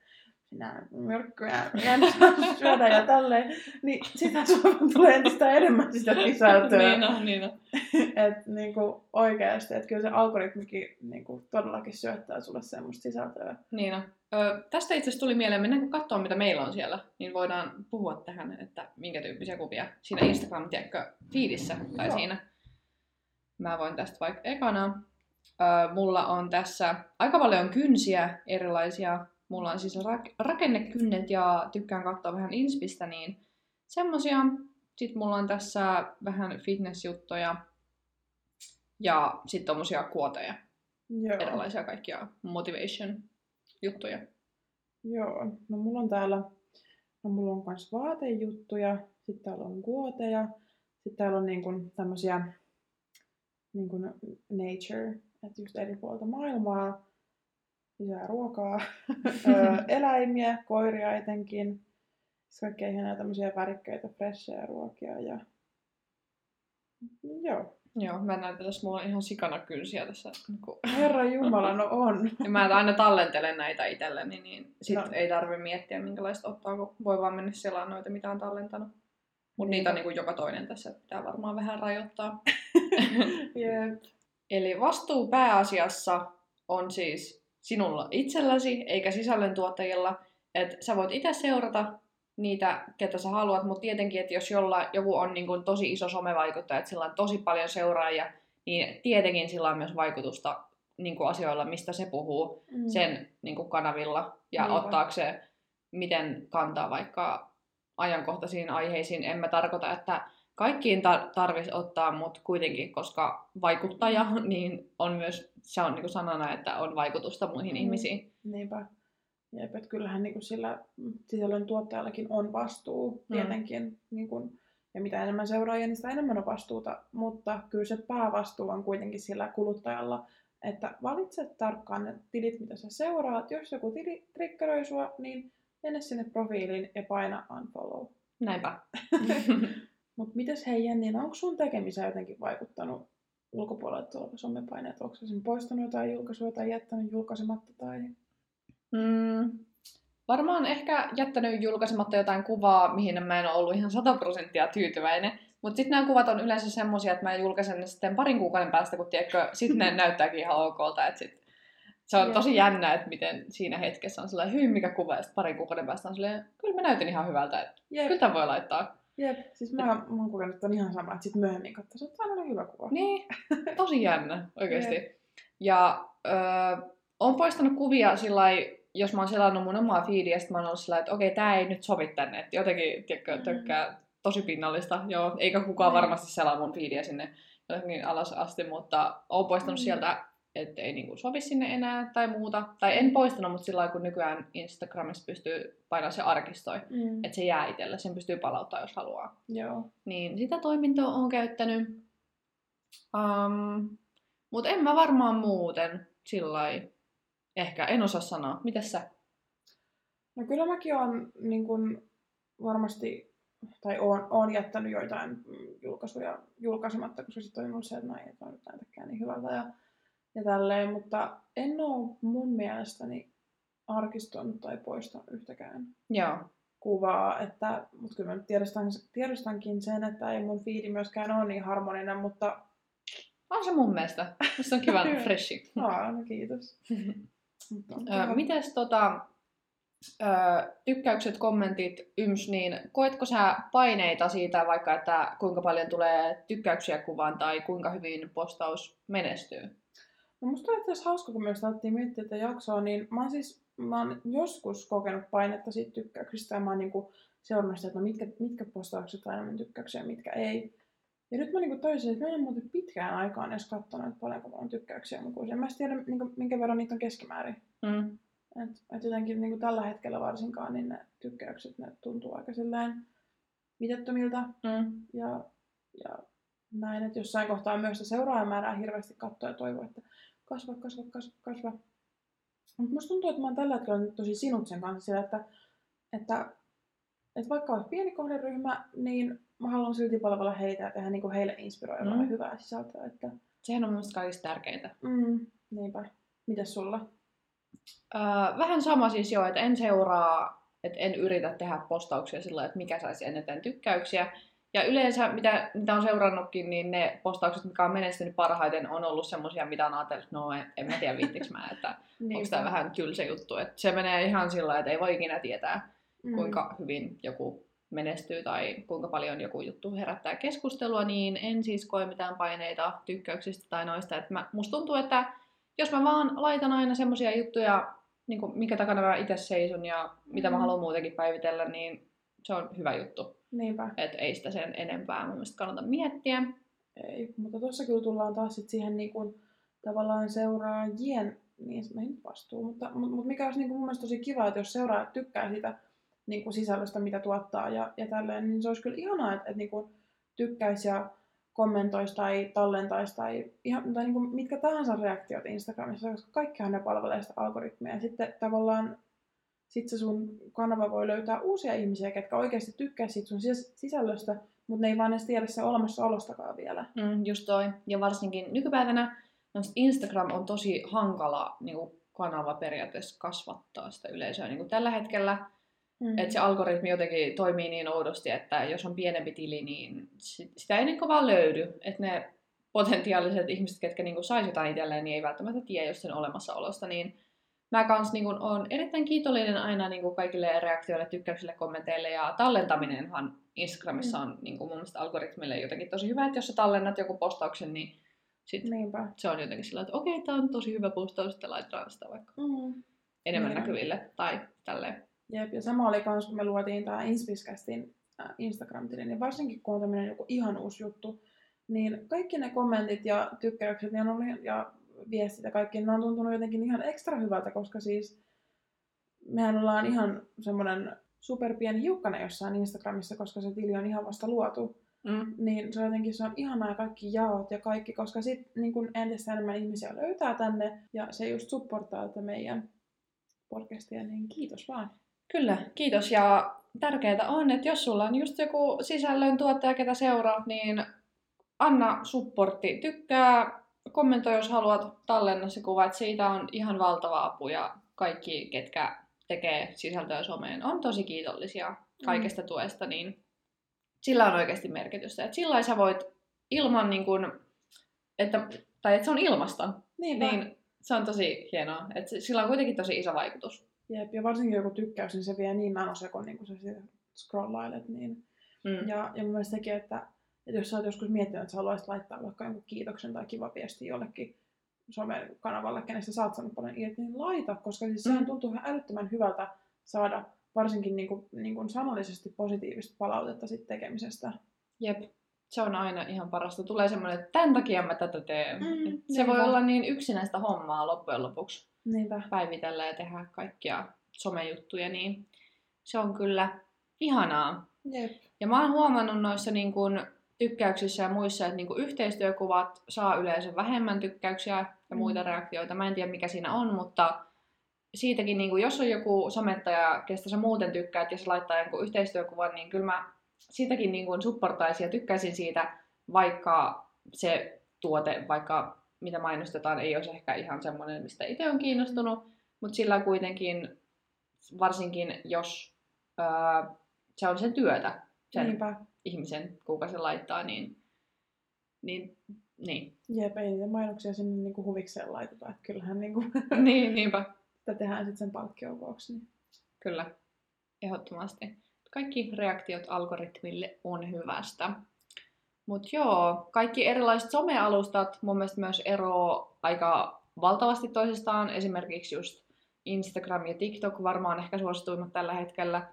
B: myrkkyjä, en saa syödä ja tälleen, niin sitä sulla tulee entistä enemmän sitä sisältöä.
A: niin on, niin on.
B: että niinku oikeasti, että kyllä se algoritmikin niinku todellakin syöttää sulle semmoista sisältöä.
A: Niin on. Ö, tästä itse asiassa tuli mieleen, mennäänkö katsoa mitä meillä on siellä, niin voidaan puhua tähän, että minkä tyyppisiä kuvia siinä instagram tiedätkö, feedissä tai
B: Joo.
A: siinä. Mä voin tästä vaikka ekana. Ö, mulla on tässä aika paljon kynsiä erilaisia. Mulla on siis rak- rakennekynnet ja tykkään katsoa vähän inspistä, niin semmosia. Sitten mulla on tässä vähän fitnessjuttuja ja sitten tommosia kuoteja.
B: Joo.
A: erilaisia kaikkia motivation-juttuja.
B: Joo. No mulla on täällä, no mulla on myös vaatejuttuja, sitten täällä on guoteja, sitten täällä on niin kuin tämmöisiä niin kuin nature, että just eri puolta maailmaa, lisää ruokaa, eläimiä, koiria etenkin, sitten kaikkea ihanaa tämmöisiä värikkäitä, freshejä ruokia ja joo.
A: Joo, mä näen tässä, mulla on ihan sikana kynsiä tässä. Niin kun...
B: Herra Jumala, no on.
A: Ja mä aina tallentelen näitä itselleni, niin sit
B: No.
A: ei tarvi miettiä minkälaista ottaa, kun voi vaan mennä selaan noita, mitä on tallentanut. Mutta niitä on niin joka toinen tässä, että pitää varmaan vähän rajoittaa.
B: Jep.
A: Eli vastuu pääasiassa on siis sinulla itselläsi, eikä sisällöntuottajilla. Että sä voit itse seurata niitä, ketä sä haluat, mutta tietenkin, että jos jolla, joku on niin kuin tosi iso somevaikuttaja, että sillä on tosi paljon seuraajia, niin tietenkin sillä on myös vaikutusta niin kuin asioilla, mistä se puhuu
B: Mm.
A: sen niin kuin kanavilla ja
B: Niinpä.
A: ottaako se, miten kantaa vaikka ajankohtaisiin aiheisiin. En mä tarkoita, että kaikkiin tar- tarvitsisi ottaa, mutta kuitenkin, koska vaikuttaja, niin on myös, se on niin sanana, että on vaikutusta muihin
B: Mm.
A: ihmisiin.
B: Niinpä. Jep, että kyllähän niin kuin sillä sisällön tuottajallakin on vastuu
A: Mm.
B: tietenkin. Niin kuin, ja mitä enemmän seuraajia, niin sitä enemmän on vastuuta. Mutta kyllä se päävastuu on kuitenkin sillä kuluttajalla, että valitse tarkkaan ne tilit, mitä sä seuraat. Jos joku tili triggeröi sua, niin mene sinne profiiliin ja paina unfollow.
A: Näinpä.
B: Mutta mites hei Jenni, no onko sun tekemiseen jotenkin vaikuttanut ulkopuolelta tulevat somepaineet? Onko sen poistanut jotain julkaisuja tai jättänyt julkaisematta? Tai...
A: Mm, varmaan ehkä jättänyt julkaisematta jotain kuvaa, mihin mä en ole ollut ihan 100 prosenttia tyytyväinen. Mutta sitten nämä kuvat on yleensä semmosia, että mä julkaisen ne sitten parin kuukauden päästä, kun tiedätkö, sitten ne näyttääkin ihan okolta. Että sit, se on tosi jännä, että miten siinä hetkessä on sellainen hyvin mikä kuva, ja sitten parin kuukauden päästä on silleen, kyllä mä näytin ihan hyvältä, että kyllä tämän voi laittaa.
B: Jep. Siis mä, mä oon kokenut, on ihan sama, että sit myöhemmin katsoin, että tämä oli hyvä kuva.
A: Niin, tosi jännä oikeasti. Ja öö, on poistanut kuvia sillä jos mä oon selannut mun omaa feedia, sit mä oon ollut sillä että okei, tää ei nyt sovi tänne. Et jotenkin, tiedätkö,
B: Mm.
A: tökkää tosi pinnallista. Joo, eikä kukaan
B: Niin.
A: varmasti selaa mun feedia sinne jotenkin alas asti, mutta oon poistanut
B: Mm.
A: sieltä, että ei niinku sovi sinne enää tai muuta. Tai en poistanut, mutta sillä kun nykyään Instagramissa pystyy painamaan se arkistoi,
B: Mm.
A: että se jää itselle, sen pystyy palauttaa, jos haluaa.
B: Joo.
A: Niin sitä toimintoa on käyttänyt. Um, Mutta en mä varmaan muuten sillä Ehkä, en osaa sanoa. Mitäs sä?
B: No kyllä mäkin oon niin kun, varmasti, tai oon, oon jättänyt joitain julkaisuja julkaisematta, koska sitten on ollut se, että no ei näytäkään niin hyvältä ja, ja tälleen, mutta en oo mun mielestäni arkistoinut tai poistanut yhtäkään
A: Joo.
B: kuvaa, että, mutta kyllä mä tiedostan, tiedostankin sen, että ei mun fiidi myöskään ole niin harmoninen, mutta
A: On se mun mielestä. Musta on kiva freshi.
B: aa, no kiitos. Mutta
A: Ö, mites tota, ö, tykkäykset, kommentit, yms, niin koetko sä paineita siitä vaikka, että kuinka paljon tulee tykkäyksiä kuvaan tai kuinka hyvin postaus menestyy?
B: No musta oli asiassa hauska, kun me just alettiin miettiä tätä jaksoa, niin mä oon siis mä oon joskus kokenut painetta siitä tykkäyksistä ja mä oon niinku seurannut sitä, että no mitkä, mitkä postaukset on enemmän tykkäyksiä ja mitkä ei. Ja nyt mä niinku toisin, että mä en muuten pitkään aikaan edes katsonut, että paljonko mulla on tykkäyksiä lukuisia. En mä tiedä, niinku, minkä verran niitä on keskimäärin.
A: Mm.
B: Et, et jotenkin niinku tällä hetkellä varsinkaan, niin ne tykkäykset ne tuntuu aika silleen mitättömiltä.
A: Mm.
B: Ja, ja näin, että jossain kohtaa myös sitä seuraajamäärää hirveästi katsoa ja toivoa, että kasva, kasva, kasva, kasva. Mutta musta tuntuu, että mä oon tällä hetkellä nyt tosi sinut sen kanssa sillä, että, että, että vaikka olisi pieni kohderyhmä, niin mä haluan silti palvella heitä ja tehdä niinku heille inspiroivaa
A: Mm.
B: ja hyvää sisältöä. Että,
A: Sehän on mun mielestä kaikista tärkeintä.
B: mm, niinpä. Mitäs sulla?
A: Öö, vähän sama siis jo, että en seuraa, että en yritä tehdä postauksia sillä että mikä saisi eniten tykkäyksiä. Ja yleensä, mitä, mitä on seurannutkin, niin ne postaukset, mikä on menestynyt parhaiten, on ollut semmosia, mitä on ajatellut, että no en, en mä tiedä viittiks mä, että onko tämä vähän tylsä juttu. Että se menee ihan sillä että ei voi ikinä tietää,
B: mm.
A: kuinka hyvin joku menestyy tai kuinka paljon joku juttu herättää keskustelua, niin en siis koe mitään paineita tykkäyksistä tai noista. Et mä, musta tuntuu, että jos mä vaan laitan aina semmoisia juttuja, niin kuin mikä takana mä itse seison ja mitä mä
B: Mm.
A: haluan muutenkin päivitellä, niin se on hyvä juttu.
B: Niinpä.
A: Että ei sitä sen enempää mun mielestä kannata miettiä.
B: Ei, mutta tuossa kyllä tullaan taas sit siihen niin kuin tavallaan seuraajien, niin en nyt vastuu, mutta, mutta, mutta mikä olisi niin kuin mun mielestä tosi kiva, että jos seuraajat tykkää sitä niin kuin sisällöstä, mitä tuottaa ja, ja tälleen, niin se olisi kyllä ihanaa, että, että niin kuin tykkäisi ja kommentoisi tai tallentaisi tai, ihan, tai niin kuin mitkä tahansa reaktiot Instagramissa, koska kaikkihan ne palvelee sitä algoritmia. Ja sitten tavallaan sit se sun kanava voi löytää uusia ihmisiä, ketkä oikeasti tykkää siitä sun sisällöstä, mutta ne ei vaan edes tiedä se olemassaolostakaan vielä.
A: Mm, just toi. Ja varsinkin nykypäivänä Instagram on tosi hankala niin kuin kanava periaatteessa kasvattaa sitä yleisöä. Niin kuin tällä hetkellä Mm. Että se algoritmi jotenkin toimii niin oudosti, että jos on pienempi tili, niin sitä ei niin vaan löydy. Että ne potentiaaliset ihmiset, ketkä niin saisi jotain itselleen, niin ei välttämättä tiedä jos sen olemassaolosta. Niin mä kans niin kuin, olen erittäin kiitollinen aina niin kuin kaikille reaktioille, tykkäyksille, kommenteille ja tallentaminenhan Instagramissa on niin kuin mun mielestä algoritmille jotenkin tosi hyvä, että jos sä tallennat joku postauksen, niin sit
B: Niinpä.
A: se on jotenkin sillä että okei, okay, tämä on tosi hyvä postaus, sitten laitetaan sitä vaikka mm. enemmän niin. näkyville tai tälleen.
B: Jep, ja sama oli kans, kun me luotiin tämä Inspiscastin äh, Instagram-tili, niin varsinkin kun on tämmöinen joku ihan uusi juttu, niin kaikki ne kommentit ja tykkäykset ja, oli, ja viestit ja kaikki, ne on tuntunut jotenkin ihan ekstra hyvältä, koska siis mehän ollaan ihan semmoinen superpieni hiukkane jossain Instagramissa, koska se tili on ihan vasta luotu. Mm. Niin se on jotenkin se on ihanaa kaikki jaot ja kaikki, koska sitten niin kun entistä enemmän ihmisiä löytää tänne ja se just supportaa tätä meidän podcastia, niin kiitos vaan.
A: Kyllä, kiitos. Ja tärkeää on, että jos sulla on just joku sisällön tuottaja, ketä seuraat, niin anna supportti. Tykkää, kommentoi, jos haluat tallenna se kuva, että siitä on ihan valtava apu ja kaikki, ketkä tekee sisältöä someen, on tosi kiitollisia kaikesta mm. tuesta, niin sillä on oikeasti merkitystä. Että sillä sä voit ilman, niin kun, että, tai että se on ilmasta, Niinpä. niin se on tosi hienoa. Että sillä on kuitenkin tosi iso vaikutus.
B: Jep, ja varsinkin joku tykkäys, niin se vie niin nanosekon, niin kun sä scrollailet. Niin. Mm. Ja, ja mun mielestä sekin, että, että jos sä oot joskus miettinyt, että sä haluaisit laittaa vaikka jonkun kiitoksen tai kiva viesti jollekin somekanavalle, kenestä sä oot saanut paljon irti, niin laita, koska siis mm. sehän tuntuu ihan älyttömän hyvältä saada varsinkin niin kuin, niin kuin sanallisesti positiivista palautetta sit tekemisestä.
A: Jep, se on aina ihan parasta. Tulee semmoinen, että tämän takia mä tätä teen. Mm, se voi olla niin yksinäistä hommaa loppujen lopuksi.
B: Niinpä.
A: päivitellä ja tehdä kaikkia somejuttuja, niin se on kyllä ihanaa.
B: Jep.
A: Ja mä oon huomannut noissa niin kun, tykkäyksissä ja muissa, että niin kun, yhteistyökuvat saa yleensä vähemmän tykkäyksiä ja mm. muita reaktioita. Mä en tiedä mikä siinä on, mutta siitäkin, niin kun, jos on joku somettaja, kestä sä muuten tykkäät ja se laittaa jonkun yhteistyökuvan, niin kyllä mä siitäkin niin kun, supportaisin ja tykkäisin siitä, vaikka se tuote, vaikka mitä mainostetaan, ei olisi ehkä ihan semmoinen, mistä itse on kiinnostunut, mutta sillä kuitenkin, varsinkin jos ää, se on sen työtä, sen Niinpä. Ihmisen, kuka se laittaa, niin, niin, niin.
B: Jep, ei niitä mainoksia sinne niinku huvikseen laiteta, että kyllähän niinku
A: niin, niinpä.
B: sitä tehdään sitten sen palkkion vuoksi. Niin.
A: Kyllä, ehdottomasti. Kaikki reaktiot algoritmille on hyvästä. Mutta joo, kaikki erilaiset somealustat mun mielestä myös eroaa aika valtavasti toisistaan. Esimerkiksi just Instagram ja TikTok varmaan ehkä suosituimmat tällä hetkellä.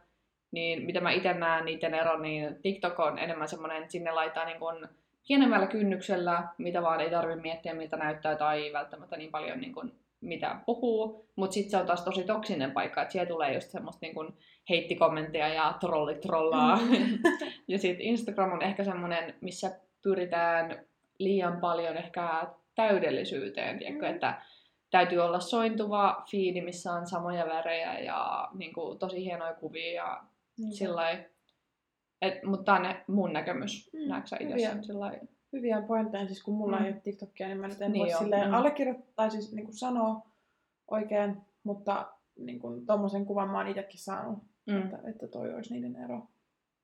A: Niin mitä mä itse näen niiden eron, niin TikTok on enemmän semmoinen, että sinne laittaa niin kun pienemmällä kynnyksellä, mitä vaan ei tarvitse miettiä, miltä näyttää, tai välttämättä niin paljon niin kun mitä puhuu, mutta sitten se on taas tosi toksinen paikka, että siellä tulee just semmoista niin kun heittikommentteja ja trolli trollaa. Mm. ja sitten Instagram on ehkä semmoinen, missä pyritään liian paljon ehkä täydellisyyteen, tiedätkö, mm. että täytyy olla sointuva fiidi, missä on samoja värejä ja niin kuin, tosi hienoja kuvia ja mm. sillä mutta tämä on mun näkemys. Mm, Näetkö sä itse sen sillä
B: Hyviä pointteja, siis kun mulla mm. ei ole TikTokia, niin mä nyt en niin voi silleen mm. allekirjoittaa, tai siis niin kuin sanoa oikein, mutta niin kuin, tommosen kuvan mä oon itsekin saanut, mm. että, että toi olisi niiden ero.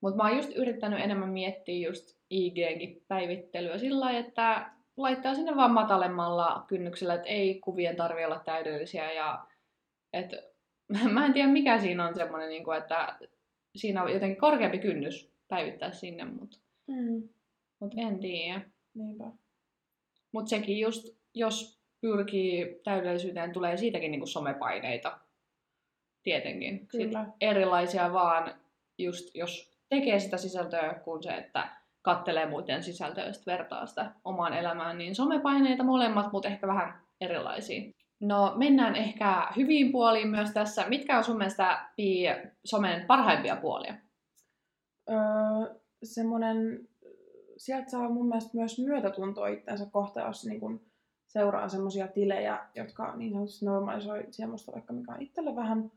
A: Mutta mä oon just yrittänyt enemmän miettiä just IGnkin päivittelyä sillä lailla, että laittaa sinne vaan matalemmalla kynnyksellä, että ei kuvien tarvi olla täydellisiä ja että mä en tiedä mikä siinä on semmoinen, niin että siinä on jotenkin korkeampi kynnys päivittää sinne, mutta mm. mut en tiedä.
B: Niinpä.
A: Mutta sekin just, jos pyrkii täydellisyyteen, tulee siitäkin niinku somepaineita. Tietenkin.
B: Kyllä.
A: Sit erilaisia vaan, just jos tekee sitä sisältöä, kuin se, että kattelee muiden sisältöä ja vertaa sitä omaan elämään, niin somepaineita molemmat, mutta ehkä vähän erilaisia. No mennään ehkä hyviin puoliin myös tässä. Mitkä on sun mielestä pi- somen parhaimpia puolia?
B: Öö, semmoinen, sieltä saa mun mielestä myös myötätuntoa itsensä kohta, jos niin kun seuraa semmoisia tilejä, jotka niin sanotusti normalisoi semmoista, vaikka mikä on itselle vähän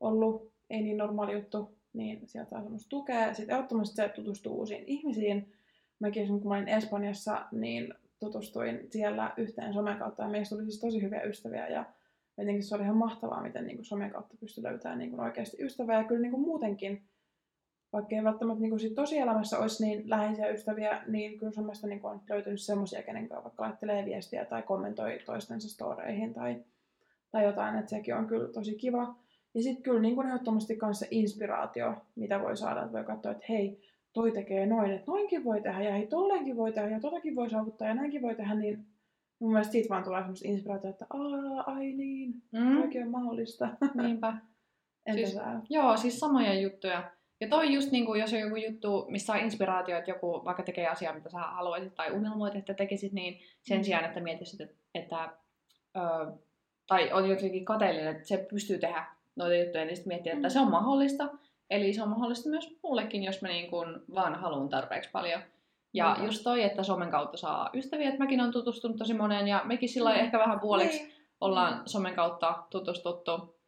B: ollut ei niin normaali juttu, niin sieltä saa semmoista tukea. Sitten ehdottomasti se, tutustuu uusiin ihmisiin. Mäkin kun mä olin Espanjassa, niin tutustuin siellä yhteen somen kautta. Ja meistä tuli siis tosi hyviä ystäviä ja jotenkin se oli ihan mahtavaa, miten niin kuin somen kautta pystyi löytämään niin kuin oikeasti ystäviä. Ja kyllä niin kuin muutenkin, vaikka ei välttämättä niin kuin sit tosielämässä olisi niin läheisiä ystäviä, niin kyllä somesta niin kuin on löytynyt semmoisia, kenen kanssa vaikka laittelee viestiä tai kommentoi toistensa storeihin tai, tai jotain, että sekin on kyllä tosi kiva. Ja sitten kyllä niin kuin ehdottomasti kanssa inspiraatio, mitä voi saada, että voi katsoa, että hei, toi tekee noin, että noinkin voi tehdä ja hei, tolleenkin voi tehdä ja totakin voi saavuttaa ja näinkin voi tehdä, niin mun mielestä siitä vaan tulee semmoista inspiraatiota, että Aa, ai niin, mm. toikin on mahdollista.
A: Niinpä.
B: Entä
A: Siis-
B: sä?
A: Joo, siis samoja juttuja. Ja toi just niin kuin, jos on joku juttu, missä saa inspiraatio, että joku vaikka tekee asiaa, mitä sä haluaisit tai unelmoit, että tekisit, niin sen
B: Mm.
A: sijaan, että mietisit, että, että ö, tai on jotenkin kateellinen, että se pystyy tehdä noita juttuja, niin sitten miettii, että
B: Mm.
A: se on mahdollista. Eli se on mahdollista myös mullekin, jos mä niin kuin vaan haluan tarpeeksi paljon. Ja
B: Niinpä.
A: just toi, että somen kautta saa ystäviä, että mäkin on tutustunut tosi moneen ja mekin sillä
B: Mm.
A: ehkä vähän puoliksi
B: Niin.
A: ollaan somen kautta tutustuttu.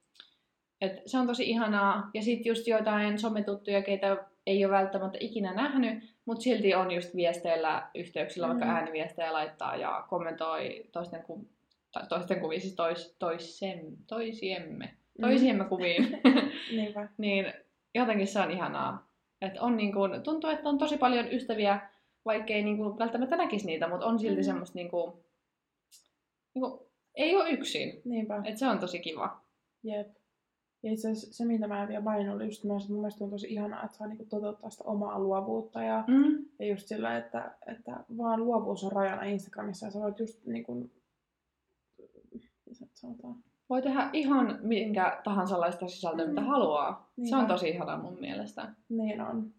A: Et se on tosi ihanaa. Ja sitten just joitain sometuttuja, keitä ei ole välttämättä ikinä nähnyt, mutta silti on just viesteillä, yhteyksillä, vaikka
B: Mm.
A: ääniviestejä laittaa ja kommentoi toisten, ku, tai toisten kuviin, siis tois, toisem, toisiemme,
B: Mm.
A: toisiemme kuviin. Niin jotenkin se on ihanaa. Et on niin kun, tuntuu, että on tosi paljon ystäviä, vaikkei niin kun välttämättä näkisi niitä, mutta on silti
B: Mm.
A: semmoista niin kun, niin kun, ei ole yksin.
B: Niinpä.
A: Et se on tosi kiva.
B: Jep. Ja itse asiassa se, mitä mä vielä maininnut, oli just myös, että mun mielestä on tosi ihanaa, että saa niinku toteuttaa sitä omaa luovuutta. Ja,
A: Mm.
B: ja just sillä, että, että vaan luovuus on rajana Instagramissa. Ja sä voit just niin kuin, sanotaan,
A: Voi tehdä ihan minkä tahansa laista sisältöä, mitä
B: Mm.
A: haluaa. Se
B: Niinpä.
A: on tosi ihanaa mun mielestä.
B: niin on.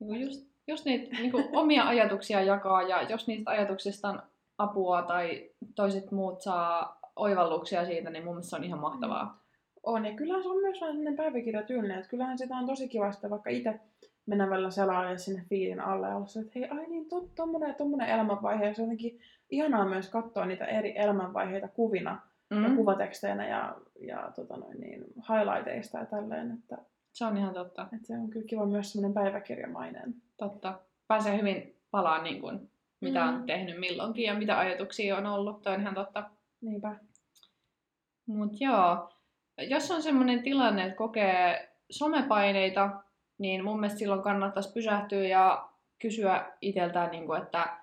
A: Niin just, just niitä niin omia ajatuksia jakaa ja jos niistä ajatuksista on apua tai toiset muut saa oivalluksia siitä, niin mun mielestä se on ihan mahtavaa.
B: On, ja kyllähän se on myös vähän sellainen päiväkirjatyylinen, että kyllähän sitä on tosi kiva sitten vaikka itse mennä välillä selaamaan sinne fiilin alle ja olla se, että hei, ai niin, to, tommonen elämänvaihe. Ja se on jotenkin ihanaa myös katsoa niitä eri elämänvaiheita kuvina mm. ja kuvateksteinä ja, ja tota noin, niin, highlighteista ja tälleen, että,
A: Se on ihan totta.
B: että se on kyllä kiva myös semmoinen päiväkirjamainen.
A: totta. Pääsee hyvin palaan niin kuin, mitä on
B: Mm.
A: tehnyt milloinkin ja mitä ajatuksia on ollut. Toi on ihan totta.
B: Niinpä.
A: Mut joo, jos on semmoinen tilanne, että kokee somepaineita, niin mun mielestä silloin kannattaisi pysähtyä ja kysyä itseltään, niin kuin, että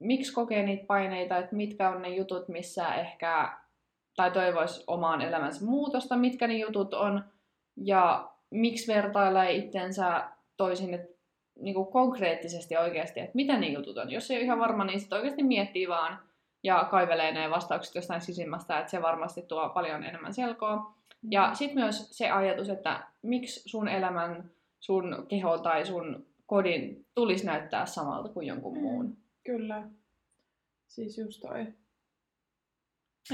A: miksi kokee niitä paineita, että mitkä on ne jutut, missä ehkä, tai toivoisi omaan elämänsä muutosta, mitkä ne jutut on, ja miksi vertailee itsensä toisin, että niin kuin konkreettisesti oikeasti, että mitä ne jutut on. Jos ei ole ihan varma, niin sitten oikeasti miettii vaan ja kaivelee ne vastaukset jostain sisimmästä, että se varmasti tuo paljon enemmän selkoa. Ja sitten myös se ajatus, että miksi sun elämän, sun keho tai sun kodin tulisi näyttää samalta kuin jonkun
B: Mm.
A: muun.
B: Kyllä. Siis just toi.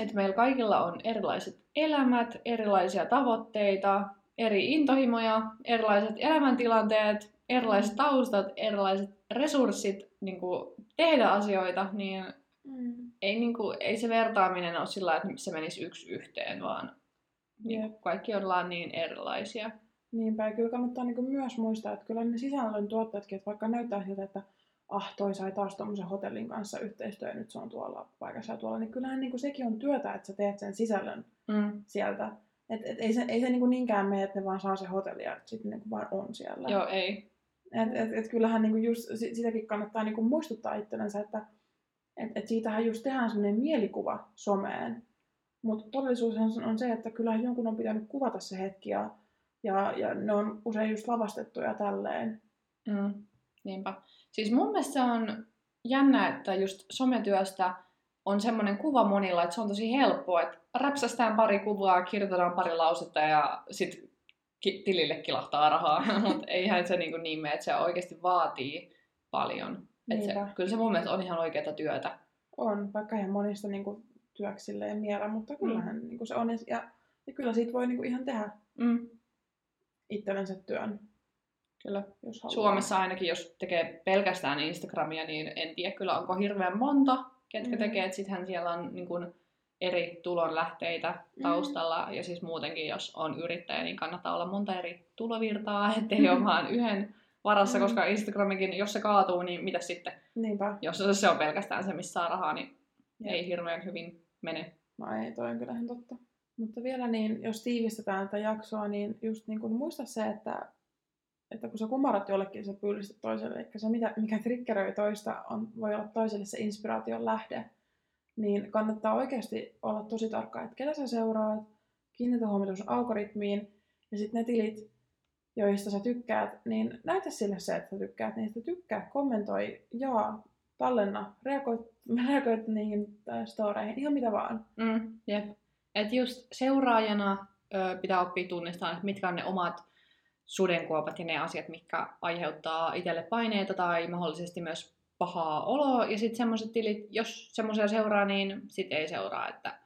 A: Että meillä kaikilla on erilaiset elämät, erilaisia tavoitteita, eri intohimoja, erilaiset elämäntilanteet, erilaiset taustat, erilaiset resurssit niin kuin tehdä asioita, niin
B: Mm.
A: ei, niin kuin, ei se vertaaminen ole sillä että se menisi yksi yhteen, vaan niin kuin, kaikki ollaan niin erilaisia.
B: Niinpä, ja kyllä kannattaa niin myös muistaa, että kyllä ne sisällön tuottajatkin, että vaikka näyttää siltä, että ah, toi sai taas tuommoisen hotellin kanssa yhteistyö ja nyt se on tuolla paikassa ja tuolla, niin kyllähän niin sekin on työtä, että sä teet sen sisällön
A: Mm.
B: sieltä. Et, et ei se, ei se niin niinkään mene, että ne vaan saa se hotelli ja sitten niin vaan on siellä.
A: Joo, ei.
B: Et, et, et kyllähän niin just si- sitäkin kannattaa niin muistuttaa itsellensä, että et, et siitähän just tehdään semmoinen mielikuva someen. Mutta todellisuus on, on se, että kyllähän jonkun on pitänyt kuvata se hetki ja, ja, ja ne on usein just lavastettu ja tälleen.
A: Mm. Niinpä. Siis mun mielestä se on jännä, että just sometyöstä on semmoinen kuva monilla, että se on tosi helppoa, että räpsästään pari kuvaa, kirjoitetaan pari lausetta ja sitten ki- tilille kilahtaa rahaa. Mutta eihän se niin, niin mene, että se oikeasti vaatii paljon. Et se, kyllä se mun mielestä on ihan oikeaa työtä.
B: On, vaikka ihan monista niin kuin, työksi silleen miele, mutta kyllähän mm. niin se on. Ja, ja kyllä siitä voi niin kuin ihan tehdä
A: Mm.
B: itsellensä työn,
A: Kyllä.
B: jos haluaa.
A: Suomessa ainakin, jos tekee pelkästään Instagramia, niin en tiedä kyllä onko hirveän monta, ketkä
B: Mm.
A: tekee. Sittenhän siellä on niin kuin eri tulonlähteitä taustalla. Ja siis muutenkin, jos on yrittäjä, niin kannattaa olla monta eri tulovirtaa, ettei ole vaan yhden varassa,
B: Mm.
A: koska Instagramikin, jos se kaatuu, niin mitä sitten?
B: Niinpä.
A: Jos se on pelkästään se, missä saa rahaa, niin
B: Jep.
A: ei hirveän hyvin mene.
B: No ei, toi on kyllä ihan totta. Mutta vielä niin, jos tiivistetään tätä jaksoa, niin just niin kuin muista se, että, että kun sä kumarat jollekin, sä pyydistät toiselle. Eli se, mitä, mikä triggeröi toista, on, voi olla toiselle se inspiraation lähde. Niin kannattaa oikeasti olla tosi tarkka, että ketä sä seuraat, kiinnitä huomiota sun algoritmiin, ja sitten ne tilit, joista sä tykkäät, niin näytä sille se, että sä tykkäät niistä. Tykkää, kommentoi, jaa, tallenna, reagoit, reagoit niihin äh, storeihin, ihan mitä vaan.
A: Mm, jep. Et just seuraajana ö, pitää oppia tunnistamaan, että mitkä on ne omat sudenkuopat ja ne asiat, mitkä aiheuttaa itselle paineita tai mahdollisesti myös pahaa oloa. Ja sitten semmoiset tilit, jos semmoisia seuraa, niin sit ei seuraa. Että,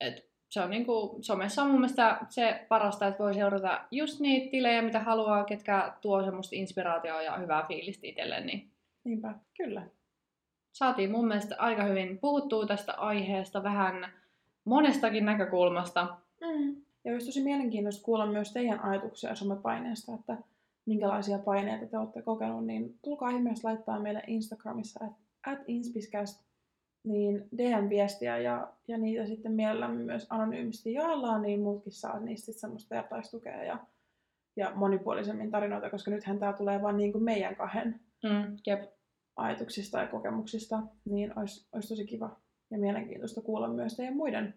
A: et se on niinku, somessa on mun mielestä se parasta, että voi seurata just niitä tilejä, mitä haluaa, ketkä tuo semmoista inspiraatiota ja hyvää fiilistä itselle, niin
B: Niinpä, kyllä.
A: saatiin mun mielestä aika hyvin puhuttua tästä aiheesta vähän monestakin näkökulmasta.
B: Mm. Ja olisi tosi mielenkiintoista kuulla myös teidän ajatuksia somepaineesta, että minkälaisia paineita te olette kokenut, niin tulkaa ihmeessä laittaa meille Instagramissa at, at inspiscast niin DM-viestiä ja, ja niitä sitten mielellämme myös anonyymisti jaellaan, niin muutkin saa niistä semmoista vertaistukea ja, ja monipuolisemmin tarinoita, koska nythän tämä tulee vaan niin kuin meidän kahden
A: Mm, jep.
B: ajatuksista ja kokemuksista, niin olisi, olisi tosi kiva ja mielenkiintoista kuulla myös teidän muiden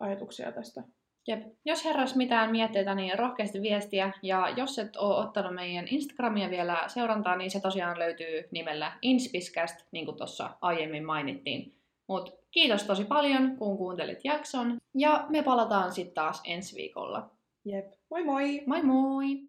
B: ajatuksia tästä.
A: Jep. Jos herras mitään mietteitä, niin rohkeasti viestiä. Ja jos et ole ottanut meidän Instagramia vielä seurantaa, niin se tosiaan löytyy nimellä Inspiscast, niin kuin tuossa aiemmin mainittiin. Mut kiitos tosi paljon, kun kuuntelit jakson. Ja me palataan sitten taas ensi viikolla.
B: Jep, moi moi!
A: Moi moi!